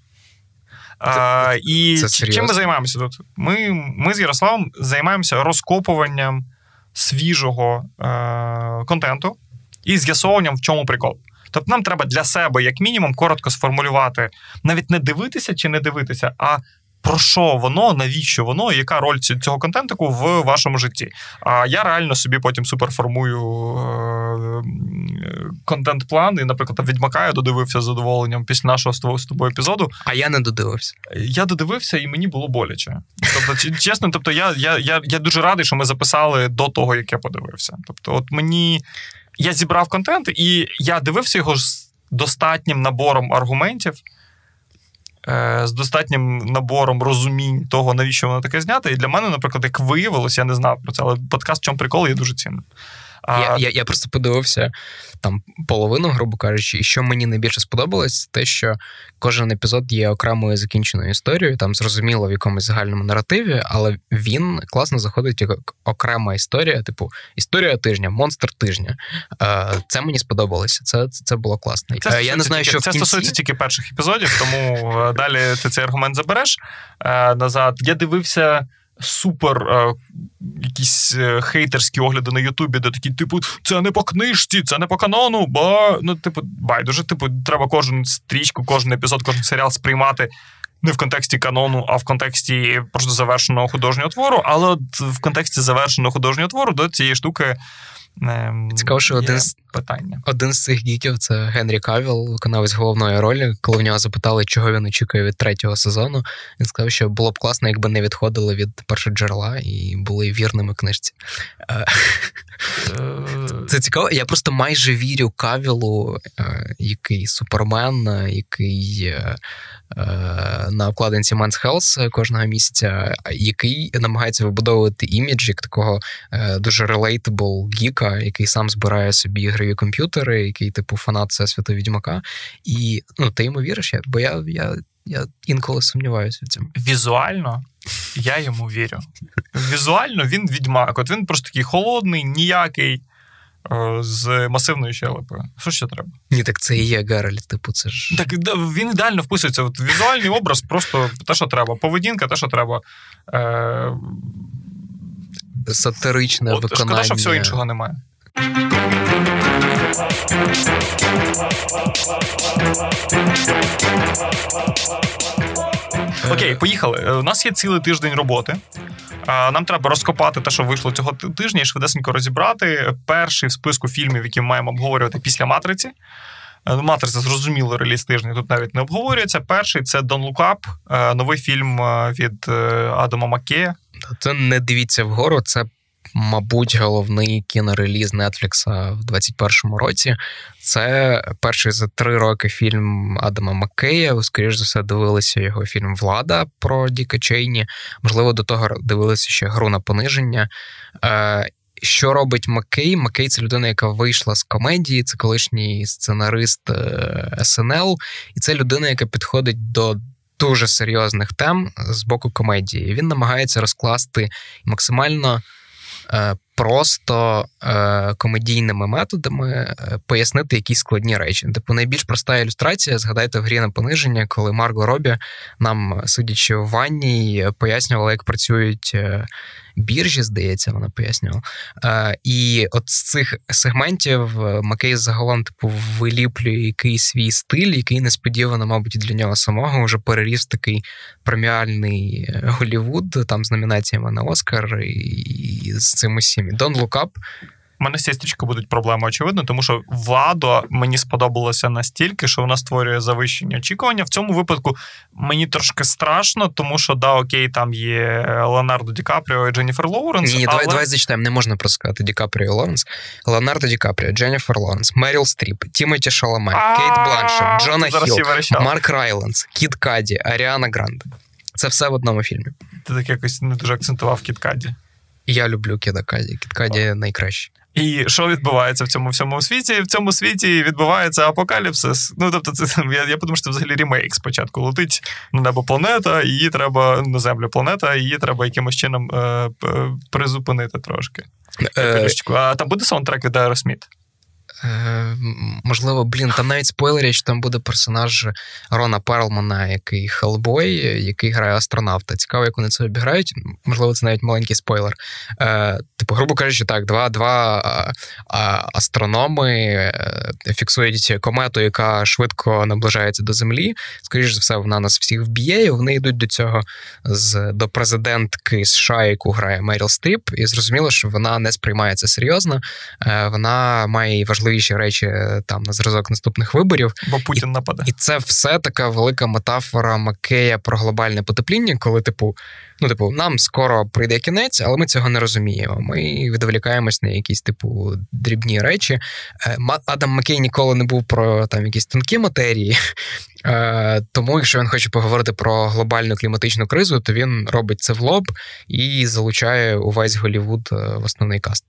А, І це чим ми займаємося тут? Ми ми з Ярославом займаємося розкопуванням свіжого е, контенту і з'ясовуванням, в чому прикол. Тобто нам треба для себе, як мінімум, коротко сформулювати, навіть не дивитися чи не дивитися, а про що воно, навіщо воно, яка роль цього контентику в вашому житті. А я реально собі потім суперформую е- контент-план. І, наприклад, відьмака я додивився з задоволенням після нашого з тобою епізоду. А я не додивився. Я додивився, і мені було боляче. Тобто, чесно, тобто, я, я, я, я дуже радий, що ми записали до того, як я подивився. Тобто, от мені я зібрав контент, і я дивився його з достатнім набором аргументів. Е, з достатнім набором розумінь того, навіщо воно таке знято. І для мене, наприклад, як виявилось, я не знав про це, але подкаст в чому прикол є дуже цінним. А... Я я, я просто подивився там половину, грубо кажучи, і що мені найбільше сподобалось, те, що кожен епізод є окремою закінченою історією, там зрозуміло в якомусь загальному наративі, але він класно заходить як окрема історія, типу історія тижня, монстр тижня. Е, це мені сподобалося. Це це було класно. Це е, я не знаю, тільки, що це в кінці... стосується тільки перших епізодів, тому е, далі ти цей аргумент забереш назад. Я дивився супер е, якісь е, хейтерські огляди на Ютубі, де такі, типу, це не по книжці, це не по канону, бо ну, типу, байдуже, типу, треба кожну стрічку, кожен епізод, кожен серіал сприймати. Не в контексті канону, а в контексті просто завершеного художнього твору. Але в контексті завершеного художнього твору до цієї штуки Цікаво, що один з питання. Один з цих гіків це Генрі Кавіл, виконавець головної ролі. Коли в нього запитали, чого він очікує від третього сезону, він сказав, що було б класно, якби не відходили від першого джерела і були вірними книжці. Е, це цікаво. Я просто майже вірю Кавілу, е, який супермен, який на обкладинці Men's Health кожного місяця, який намагається вибудовувати імідж як такого е, дуже relatable гіка, який сам збирає собі ігрові комп'ютери, який, типу, фанат Всесвіту Відьмака. І ну, ти йому віриш? Бо я, я, я інколи сумніваюся в цьому. Візуально я йому вірю. Візуально він відьмак. От він просто такий холодний, ніякий. Е, з масивною щелепою. Що ще треба? Ні, так це і є Геральт, типу, це ж. Так він ідеально вписується. От Візуальний образ, просто те, що треба. Поведінка, те, що треба. Е... Сатиричне От, виконання. Шкода, що всього іншого немає. Окей, поїхали. У нас є цілий тиждень роботи. Нам треба розкопати те, що вийшло цього тижня, і швидесенько розібрати. Перший в списку фільмів, які ми маємо обговорювати після матриці. Е, матриця зрозуміло реліз тижня тут навіть не обговорюється. Перший це Don't Look Up, новий фільм е, від е, Адама Маккея. Це не дивіться вгору, це мабуть, головний кінореліз Нетфлікса в 21-му році. Це перший за три роки фільм Адама Маккея. Ви, скоріш за все, дивилися його фільм Влада про Діка Чейні. Можливо, до того дивилися ще гру на пониження. Е, що робить Маккей? Маккей це людина, яка вийшла з комедії, це колишній сценарист е, СНЛ, і це людина, яка підходить до дуже серйозних тем з боку комедії. Він намагається розкласти максимально просто е, комедійними методами е, пояснити якісь складні речі. Типу, найбільш проста ілюстрація, згадайте в грі на пониження, коли Марго Робі нам, сидячи в ванні, пояснювала, як працюють е, біржі, здається, вона пояснювала. Е, І от з цих сегментів е, Макей загалом типу виліплює якийсь свій стиль, який несподівано, мабуть, для нього самого вже переріс такий преміальний е, Голівуд, там з номінаціями на Оскар і з цим усім. Don't Look Up у мене з сістрічкою будуть проблеми, очевидно, тому що владо мені сподобалося настільки, що вона створює завищення очікування. В цьому випадку мені трошки страшно, тому що да, окей, там є Леонардо Ді Капріо і Дженніфер Лоуренс. Ні, але... давай давай зачитаємо. Не можна просто сказати Ді Капріо і Лоуренс. Леонардо Ді Капріо, Дженніфер Лоуренс, Меріл Стріп, Тімоті Шаламе, Кейт Бланшет, Джона Хілл, Марк Райландс, Кід Каді, Аріана Гранде. Це все в одному фільмі. Ти так якось не дуже акцентував Кід Каді. Я люблю Кіда Каді. Кід Каді найкраще. І що відбувається в цьому всьому світі? В цьому світі відбувається апокаліпсис. Ну тобто, це я я подумав, що це взагалі ремейк. Спочатку летить на небо планета, її треба на землю планета, її треба якимось чином е, призупинити трошки. Е... А там буде саундтрек від Aerosmith? Е, можливо, блін, там навіть спойлерять, що там буде персонаж Рона Перлмана, який Хелбой, який грає астронавта. Цікаво, як вони це обіграють. Можливо, це навіть маленький спойлер. Е, Типу, грубо кажучи, так, два два астрономи е, фіксують комету, яка швидко наближається до Землі. Скоріше за все, вона нас всіх вб'є, і вони йдуть до цього з до президентки США, яку грає Меріл Стріп, і зрозуміло, що вона не сприймає це серйозно. Вона має важливі важливіші речі е, там на зразок наступних виборів. Бо Путін нападе. І це все така велика метафора Макея про глобальне потепління, коли, типу, ну, типу, нам скоро прийде кінець, але ми цього не розуміємо. Ми відволікаємось на якісь, типу, дрібні речі. Е, Адам Маккей ніколи не був про там якісь тонкі матерії. Е, тому, якщо він хоче поговорити про глобальну кліматичну кризу, то він робить це в лоб і залучає увесь Голівуд в основний каст.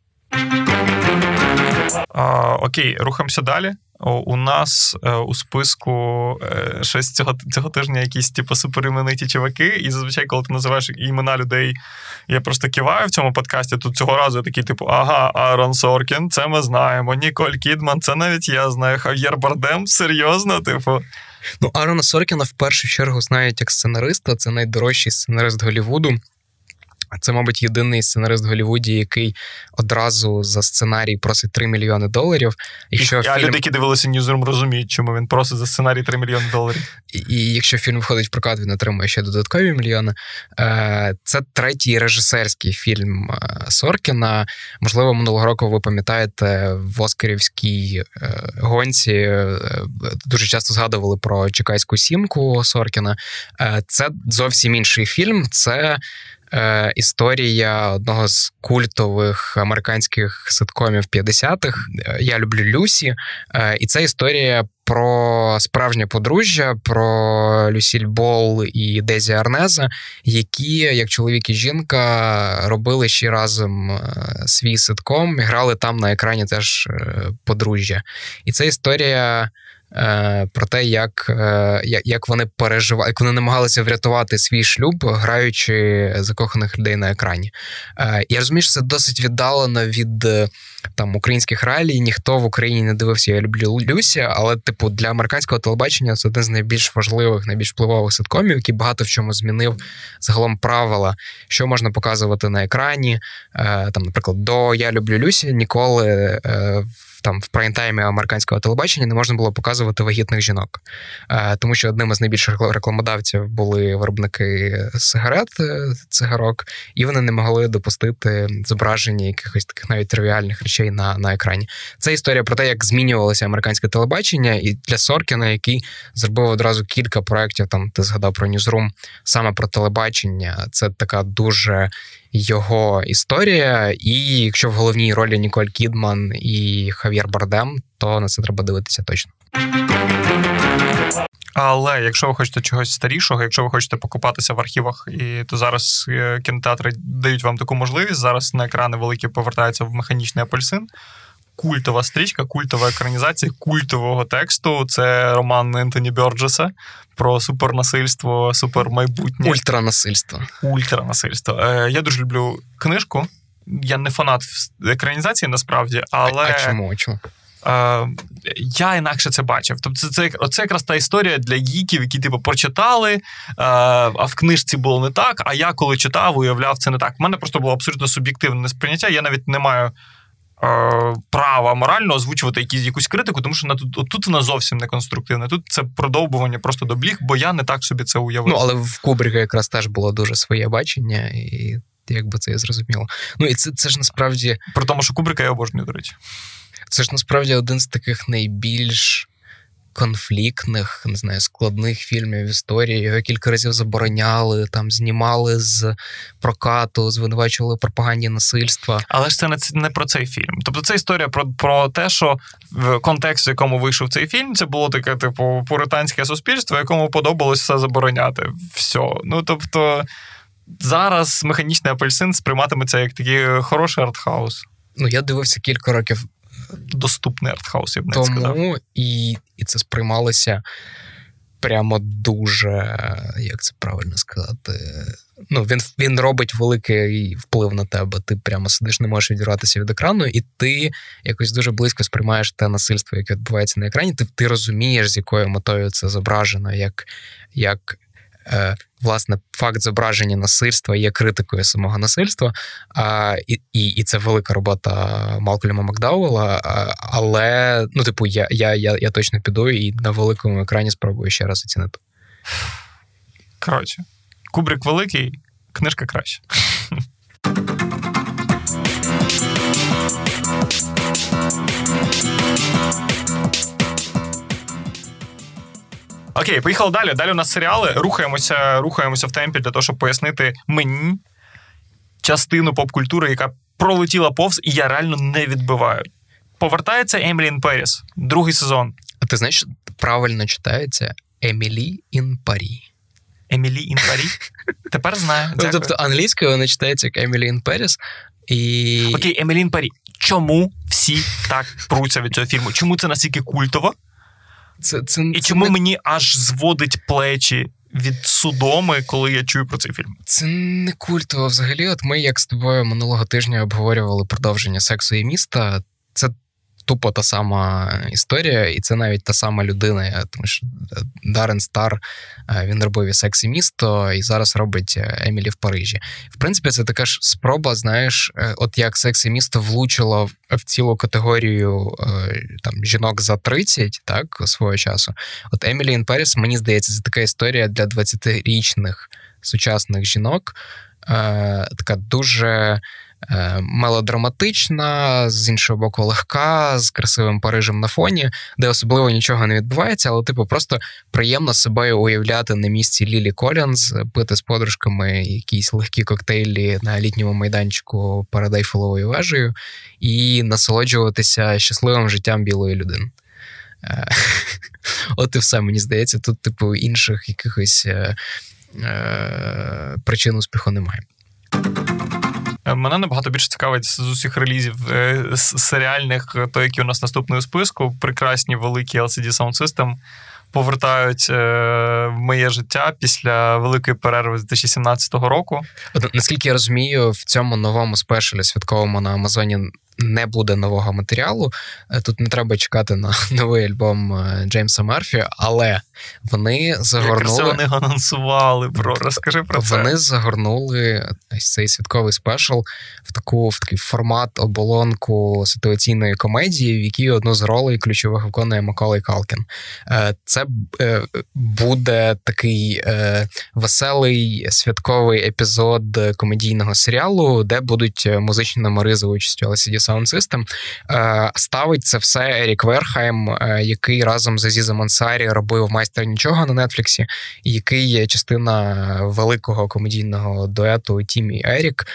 А, Окей, рухаємося далі. У нас е, у списку е, щось цього цього тижня якісь типу суперімениті чуваки, і зазвичай, коли ти називаєш імена людей, я просто киваю в цьому подкасті. Тут цього разу я такий, типу, ага, Арон Соркін, це ми знаємо. Ніколь Кідман, це навіть я знаю. Хав'єр Бардем, серйозно, типу. Ну, Арона Соркіна в першу чергу знають як сценариста, це найдорожчий сценарист Це, мабуть, єдиний сценарист в Голлівуді, який одразу за сценарій просить 3 мільйони доларів. І, що А люди, які дивилися Ньюзрум, розуміють, чому він просить за сценарій 3 мільйони доларів. І, і якщо фільм входить в прокат, він отримує ще додаткові мільйони. Е, це третій режисерський фільм е, Соркіна. Можливо, минулого року ви пам'ятаєте в Оскарівській е, гонці дуже часто згадували про Чекайську сімку Соркіна. Це зовсім інший фільм. Це е, історія одного з культових американських ситкомів 50-х. Е, Я люблю Люсі, е, і це історія. Про справжнє подружжя, про Люсіль Бол і Дезі Арнеза, які, як чоловік і жінка, робили ще разом е, свій ситком і грали там на екрані теж е, подружжя. І це історія про те, як е, як вони переживали, як вони намагалися врятувати свій шлюб, граючи закоханих людей на екрані. Е, я розумію, що це досить віддалено від там українських реалій. Ніхто в Україні не дивився Я люблю Люсі, але, типу, для американського телебачення це один з найбільш важливих, найбільш впливових ситкомів, який багато в чому змінив загалом правила, що можна показувати на екрані. Там, наприклад, до Я люблю Люсі ніколи там в прайм-таймі американського телебачення не можна було показувати вагітних жінок, е, тому що одним із найбільших рекламодавців були виробники сигарет, е, цигарок, і вони не могли допустити зображення якихось таких навіть тривіальних речей на на екрані. Це історія про те, як змінювалося американське телебачення, і для Соркіна, який зробив одразу кілька проєктів, там ти згадав про Ньюзрум, саме про телебачення. Це така дуже його історія. І якщо в головній ролі Ніколь Кідман і Хав'єр Бардем, то на це треба дивитися точно. Але якщо ви хочете чогось старішого, якщо ви хочете покупатися в архівах, і то зараз е, кінотеатри дають вам таку можливість. Зараз на екрани великі повертаються в механічний апельсин. Культова стрічка, культова екранізація культового тексту. Це роман Ентоні Бьорджеса про супернасильство, супермайбутнє. Ультранасильство. Ультранасильство. Е, Я дуже люблю книжку. Я не фанат екранізації насправді, але. А чому? чому? Е, я інакше це бачив. Тобто, це це якраз та історія для гіків, які типу прочитали, е, а в книжці було не так. А я коли читав, уявляв це не так. У мене просто було абсолютно суб'єктивне сприйняття. Я навіть не маю права морально озвучувати якісь якусь критику, тому що на тут тут вона зовсім не конструктивна. Тут це продовбування просто до бліг, бо я не так собі це уявив. Ну але в Кубрика якраз теж було дуже своє бачення і. Якби це я зрозуміло. Ну і це це ж насправді про тому, що Кубрика я обожнюю, до речі. Це ж насправді один з таких найбільш конфліктних, не знаю, складних фільмів в історії. Його кілька разів забороняли, там знімали з прокату, звинувачували пропаганді насильства. Але ж це не не про цей фільм. Тобто це історія про про те, що в контекст, в якому вийшов цей фільм, це було таке, типу, пуританське суспільство, якому подобалось все забороняти. Все. Ну тобто. Зараз механічний апельсин сприйматиметься як такий хороший артхаус. Ну, я дивився кілька років доступний артхаус, я б не Тому сказав. і, і це сприймалося прямо дуже, як це правильно сказати. Ну, Він він робить великий вплив на тебе. Ти прямо сидиш, не можеш відірватися від екрану, і ти якось дуже близько сприймаєш те насильство, яке відбувається на екрані. Ти ти розумієш, з якою метою це зображено, як як власне факт зображення насильства є критикою самого насильства, і і, і це велика робота Малкольма Макдауела. Але ну, типу, я я, я, я точно піду і на великому екрані спробую ще раз оцінити. Коротше, Кубрик великий, книжка краще. Окей, поїхали далі. Далі у нас серіали. Рухаємося, рухаємося в темпі для того, щоб пояснити мені частину поп-культури, яка пролетіла повз, і я реально не відбиваю. Повертається Емілі Періс, другий сезон. А ти знаєш, правильно читається Емілі Ін Парі. Емілі Ін Парі? Тепер знаю. Ну, дякую. Тобто англійською вона читається як Емілі Ін Періс. І... Окей, Емілі Ін Парі. Чому всі так пруться від цього фільму? Чому це настільки культово? Це, це, І це чому не... мені аж зводить плечі від судоми, коли я чую про цей фільм? Це не культово. Взагалі, от ми, як з тобою минулого тижня обговорювали продовження сексу і міста. Це тупо та сама історія, і це навіть та сама людина. Тому що е, Дарен Стар е, він робив і секс і місто, і зараз робить е, Емілі в Парижі. В принципі, це така ж спроба, знаєш, от як секс і місто влучило в цілу категорію там жінок за 30, так, свого часу. От Емілі in Paris, мені здається, це така історія для 20-річних сучасних жінок. Така дуже мелодраматична, з іншого боку, легка, з красивим Парижем на фоні, де особливо нічого не відбувається, але типу просто приємно себе уявляти на місці Лілі Колінз, пити з подружками якісь легкі коктейлі на літньому майданчику перед Айфеловою вежею і насолоджуватися щасливим життям білої людини. Е, от і все, мені здається, тут, типу, інших якихось е, е, причин успіху немає. Е, мене набагато більше цікавить з усіх релізів е, серіальних, е, то які у нас наступний списку. Прекрасні великі LCD Sound System повертають в моє життя після великої перерви з 2017 року. Наскільки я розумію, в цьому новому special і святковому на Амазоні не буде нового матеріалу. Е, тут не треба чекати на новий альбом е, Джеймса Мерфі, але вони загорнули. Вони анонсували, bro. Розкажи про це. Вони загорнули цей святковий special в таку в такий формат оболонку ситуаційної комедії, в якій одну з ролей ключових виконує Маколей Калкін. Е, це буде такий веселий святковий епізод комедійного серіалу, де будуть музичні номери за участю LCD Soundsystem. Е, ставить це все Ерік Вергайм, е, який разом з Азізом Ансарі робив Майстер нічого на Нетфліксі, який є частина великого комедійного дуету Тім і Ерік.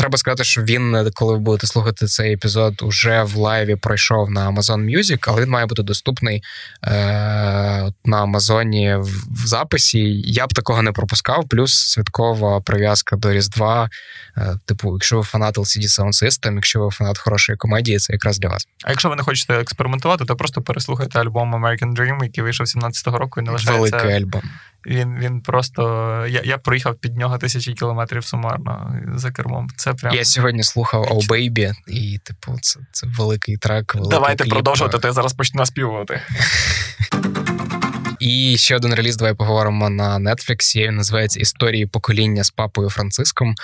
Треба сказати, що він, коли ви будете слухати цей епізод, уже в live і пройшов на Amazon Music, але він має бути доступний е, на Амазоні в записі. Я б такого не пропускав. Плюс святкова прив'язка до Різдва. Е, типу, якщо ви фанат LCD Sound System, якщо ви фанат хорошої комедії, це якраз для вас. А якщо ви не хочете експериментувати, то просто переслухайте альбом American Dream, який вийшов 17-го року і не лишається... Великий альбом. Він він просто. Я я проїхав під нього тисячі кілометрів сумарно за кермом. Це прям... Я сьогодні слухав «Oh Baby», і, типу, це це великий трек. Великий Давайте кліп. продовжувати, то я зараз почну наспівувати. І ще один реліз, давай поговоримо на Нетфліксі. Він називається Історії покоління з папою Франциском.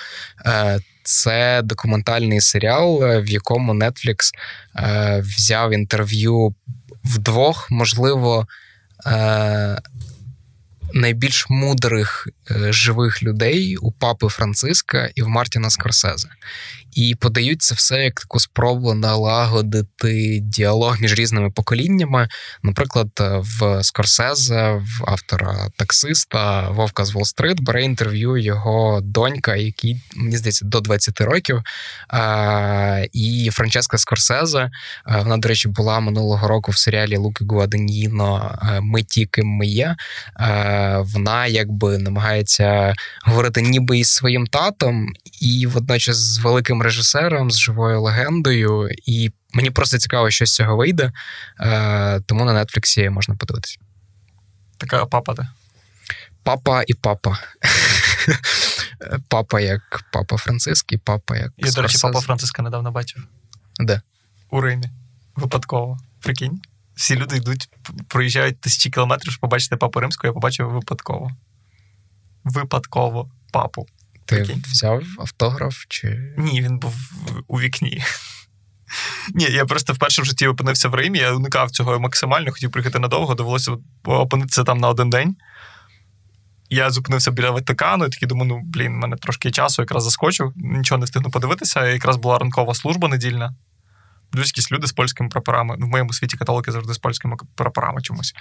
Е, це документальний серіал, в якому Netflix е, взяв інтерв'ю вдвох, можливо. Найбільш мудрих е, живих людей у папи Франциска і в Мартіна Скорсезе. І подають це все як таку спробу налагодити діалог між різними поколіннями. Наприклад, е, в Скорсезе, в автора таксиста Вовка з Волл-стрит, бере інтерв'ю його донька, який, мені здається, до 20 років. І Франческа Скорсезе, е, вона, до речі, була минулого року в серіалі Луки Гуаденіно Ми ті, ким ми є. Вона якби намагається говорити ніби із своїм татом, і водночас з великим режисером, з живою легендою, і мені просто цікаво, що з цього вийде. Е, тому на Нетфліксі можна подивитися. Така папа, де? Папа і папа. Папа як папа Франциск і папа як. Я, до речі, папа Франциска недавно бачив. Де? У Римі. Випадково. Прикинь. Всі люди йдуть, проїжджають тисячі кілометрів, щоб побачити папу римського, я побачив випадково. Випадково папу. Ти Прикинь? взяв автограф? чи... Ні, він був у вікні. Ні, я просто вперше в житті опинився в Римі, я уникав цього максимально, хотів приїхати надовго, довелося опинитися там на один день. Я зупинився біля Ватикану і такий думаю, ну, блін, в мене трошки часу якраз заскочив, нічого не встигну подивитися. Якраз була ранкова служба недільна. Якісь люди з польськими прапорами. В моєму світі католики завжди з польськими прапорами чомусь.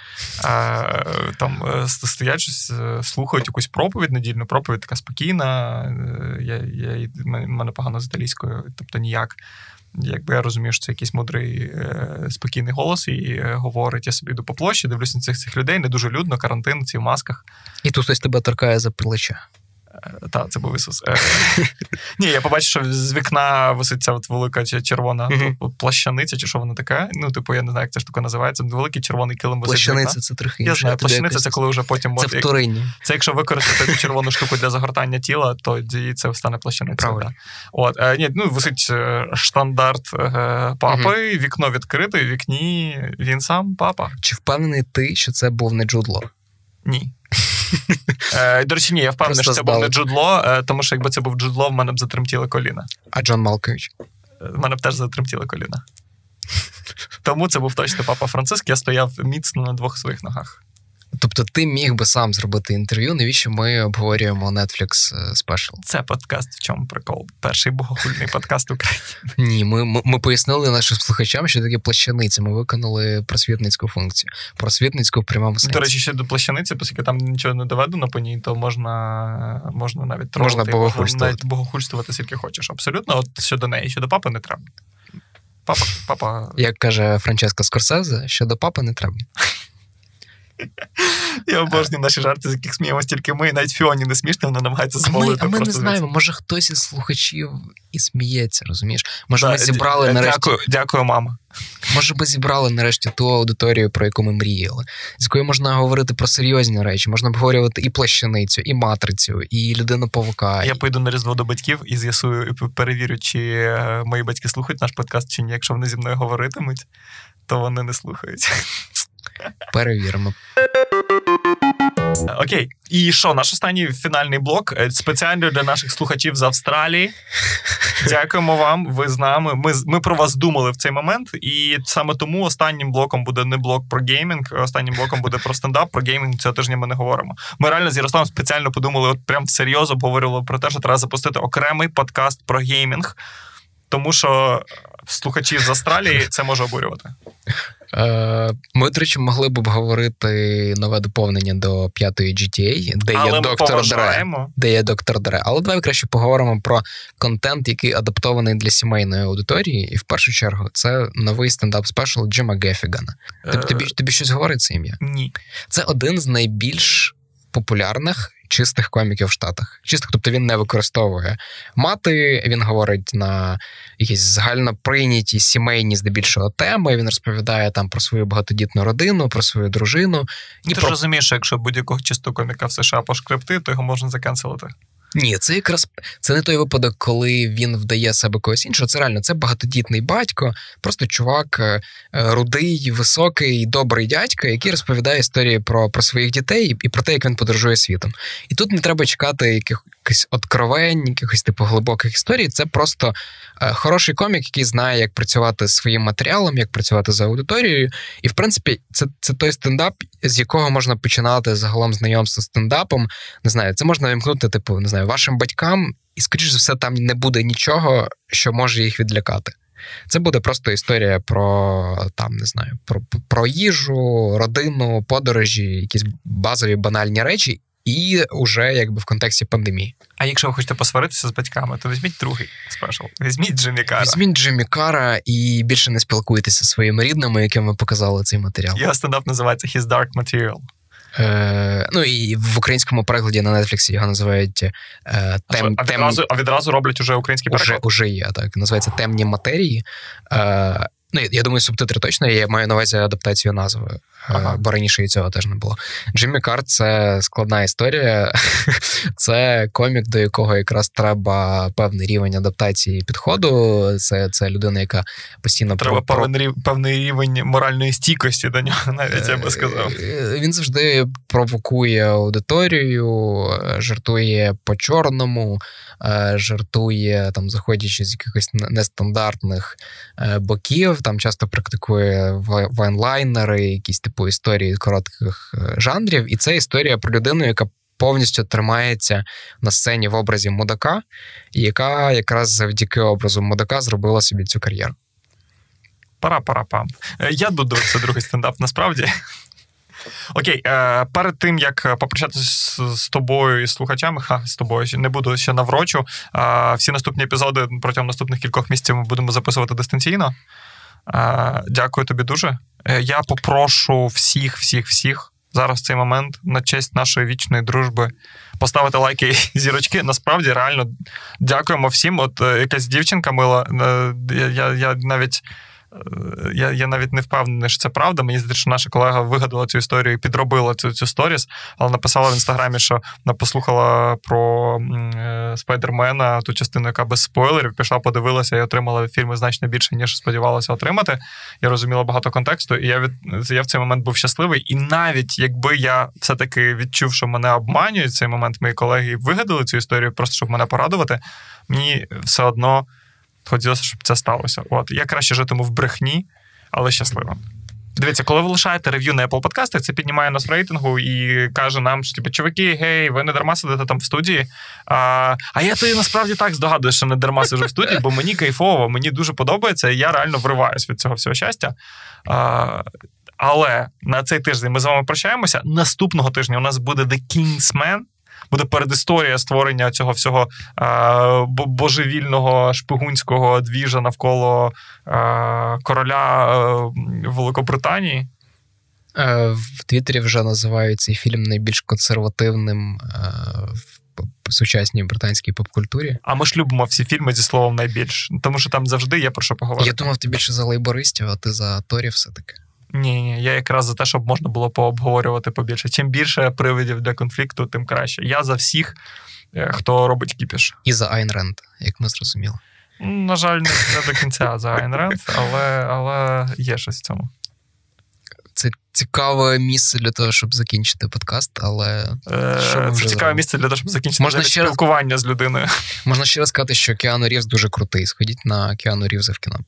Е, Там е, стоять щось, е, слухають якусь проповідь недільну, проповідь така спокійна. Я, я, мене погано з італійською, тобто ніяк. Якби я розумію, що це якийсь мудрий, е, спокійний голос, і е, говорить, я собі йду по площі, дивлюся на цих цих людей, не дуже людно, карантин, ці в масках. І тут хтось тебе торкає за плече. Е, так, це був Ісус. Е, ні, я побачив, що з вікна висить ця от велика червона плащаниця, чи що вона така. Ну, типу, я не знаю, як ця штука називається. Великий червоний килим висить. Плащаниця це трохи. Я знаю, плащаниця це коли вже потім Це в Турині. Це якщо використати червону штуку для загортання тіла, то це стане плащаниця. От, е, ні, ну, висить штандарт папи, вікно відкрите, в вікні він сам папа. Чи впевнений ти, що це був не Джудло? Ні. Е, До речі, ні, я впевнений, що це був не Джудло, е, тому що якби це був Джудло, в мене б затремтіло коліна. А Джон Малкович? Е, в мене б теж затремтіло коліна. Тому це був точно папа Франциск, я стояв міцно на двох своїх ногах. Тобто ти міг би сам зробити інтерв'ю, навіщо ми обговорюємо Netflix спешл? Це подкаст, в чому прикол? Перший богохульний подкаст України. Ні, ми ми, ми пояснили нашим слухачам, що таке плащаниця. Ми виконали просвітницьку функцію. Просвітницьку в прямому сенсі. До речі, ще до плащаниці, оскільки там нічого не доведено по ній, то можна можна навіть тролити, можна богохульствувати. навіть богохульствувати, скільки хочеш. Абсолютно, от щодо неї, щодо папи не треба. Папа, папа. Як каже Франческо Скорсезе, щодо папи не треба. Я обожнюю наші жарти, з яких сміємося тільки ми, навіть Фіоні не смішно, вона намагається змовити. А ми, а ми не знаємо, може хтось із слухачів і сміється, розумієш? Може, да, ми зібрали нарешті. Дякую, дякую, мама. Може, ми зібрали нарешті ту аудиторію, про яку ми мріяли, з якою можна говорити про серйозні речі, можна обговорювати і плащаницю, і матрицю, і людину павука. Я поїду на різдво до батьків і з'ясую, перевірю, чи е, мої батьки слухають наш подкаст, чи ні. Якщо вони зі мною говоритимуть, то вони не слухають. Перевіримо. Окей. І що, наш останній фінальний блок е, спеціально для наших слухачів з Австралії. Дякуємо вам. Ви з нами. Ми ми про вас думали в цей момент, і саме тому останнім блоком буде не блок про геймінг, останнім блоком буде про стендап. Про геймінг цього тижня ми не говоримо. Ми реально з Ярославом спеціально подумали, от прям серйозно обговорювали про те, що треба запустити окремий подкаст про геймінг. тому що слухачів з Австралії це може обурювати. Е, ми, до речі, могли б обговорити нове доповнення до п'ятої GTA, де Але є доктор Дре. Де є доктор Дре. Але давай краще поговоримо про контент, який адаптований для сімейної аудиторії. І в першу чергу це новий стендап спешл Джима Геффігана. Тобі, Е, тобі, тобі щось говорить це ім'я? Ні. Це один з найбільш популярних чистих коміків в Штатах. Чистих, тобто він не використовує мати, він говорить на якісь загально прийняті сімейні здебільшого теми. Він розповідає там про свою багатодітну родину, про свою дружину. І Ти про... ж розумієш, якщо будь-якого чистого коміка в США пошкребти, то його можна закенселити. Ні, це якраз це не той випадок, коли він вдає себе когось іншого. Це реально це багатодітний батько, просто чувак е, е, рудий, високий, добрий дядько, який розповідає історії про, про своїх дітей і, про те, як він подорожує світом. І тут не треба чекати якихось откровень, якихось типу глибоких історій. Це просто е, хороший комік, який знає, як працювати з своїм матеріалом, як працювати з аудиторією. І в принципі, це, це той стендап, з якого можна починати загалом знайомство з стендапом. Не знаю, це можна вимкнути, типу, не знаю, вашим батькам, і, скоріш за все, там не буде нічого, що може їх відлякати. Це буде просто історія про там, не знаю, про, про їжу, родину, подорожі, якісь базові банальні речі, і уже якби в контексті пандемії. А якщо ви хочете посваритися з батьками, то візьміть другий спешл. Візьміть Джиммі Кара. Візьміть Джиммі Кара і більше не спілкуйтеся зі своїми рідними, яким ви показали цей матеріал. Його стендап називається His Dark Material. Е, ну і в українському перекладі на Netflix його називають е, тем, а, а, відразу, а відразу роблять уже український уже, уже є, так. Називається темні матерії. Е, ну, я думаю, субтитри точно. Я маю на увазі адаптацію назви, Ага. бо раніше і цього теж не було. Джиммі Кар це складна історія. Це комік, до якого якраз треба певний рівень адаптації підходу. Це, це людина, яка постійно Треба про- певний, певний рівень моральної стійкості до нього, навіть я би сказав. Е, Він завжди провокує аудиторію, е, жартує по-чорному, е, жартує, там, заходячи з якихось нестандартних е, боків, там часто практикує ва- вайнлайнери, якісь типу історії коротких е, жанрів. І це історія про людину, яка повністю тримається на сцені в образі мудака, і яка якраз завдяки образу мудака зробила собі цю кар'єру. Пара-пара-пам. Е, Я буду дивитися другий стендап насправді. Окей, е, перед тим як попрощатися з, тобою і слухачами, ха, з тобою не буду ще наврочу. Всі наступні епізоди протягом наступних кількох місяців ми будемо записувати дистанційно. Е, дякую тобі дуже. Е, я попрошу всіх, всіх, всіх зараз в цей момент на честь нашої вічної дружби поставити лайки і зірочки. Насправді реально дякуємо всім. От е, якась дівчинка мила. я, я навіть. Е, Я, я навіть не впевнений, що це правда. Мені здається, що наша колега вигадала цю історію і підробила цю, цю сторіс, але написала в інстаграмі, що вона послухала про е, спайдермена, ту частину, яка без спойлерів, пішла, подивилася і отримала від фільму значно більше, ніж сподівалася отримати. Я розуміла багато контексту, і я від я в цей момент був щасливий. І навіть якби я все-таки відчув, що мене обманюють цей момент, мої колеги вигадали цю історію, просто щоб мене порадувати, мені все одно хотілося, щоб це сталося. От я краще житиму в брехні, але щасливо. Дивіться, коли ви лишаєте рев'ю на Apple подкастах, це піднімає нас в рейтингу і каже нам, що типу, чуваки, гей, ви не дарма сидите там в студії. А а я то насправді так здогадуюся, що не дарма сиджу в студії, бо мені кайфово, мені дуже подобається, і я реально вриваюсь від цього всього щастя. А, але на цей тиждень ми з вами прощаємося. Наступного тижня у нас буде The Kingsman. Буде передісторія створення цього всього а, божевільного шпигунського двіжа навколо а, короля а, Великобританії. Е, В Твіттері вже називають цей фільм найбільш консервативним е, в сучасній британській поп-культурі. А ми ж любимо всі фільми зі словом найбільш, тому що там завжди є про що поговорити. Я думав, ти більше за лейбористів, а ти за Торі все-таки. Ні, ні, я якраз за те, щоб можна було пообговорювати побільше. Чим більше привидів для конфлікту, тим краще. Я за всіх, е, хто робить кіпіш. І за Айн Ренд, як ми зрозуміли. На жаль, не, не до кінця за Айн Ренд, але, але є щось в цьому. Це цікаве місце для того, щоб закінчити подкаст, але Е, Це цікаве зробимо? місце для того, щоб закінчити Можна ще раз- спілкування з людиною. можна ще раз сказати, що Кіану Рівз дуже крутий. Сходіть на Кіану Рівза в кіно.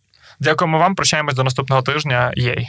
Дякуємо вам. Прощаємось до наступного тижня. Yay.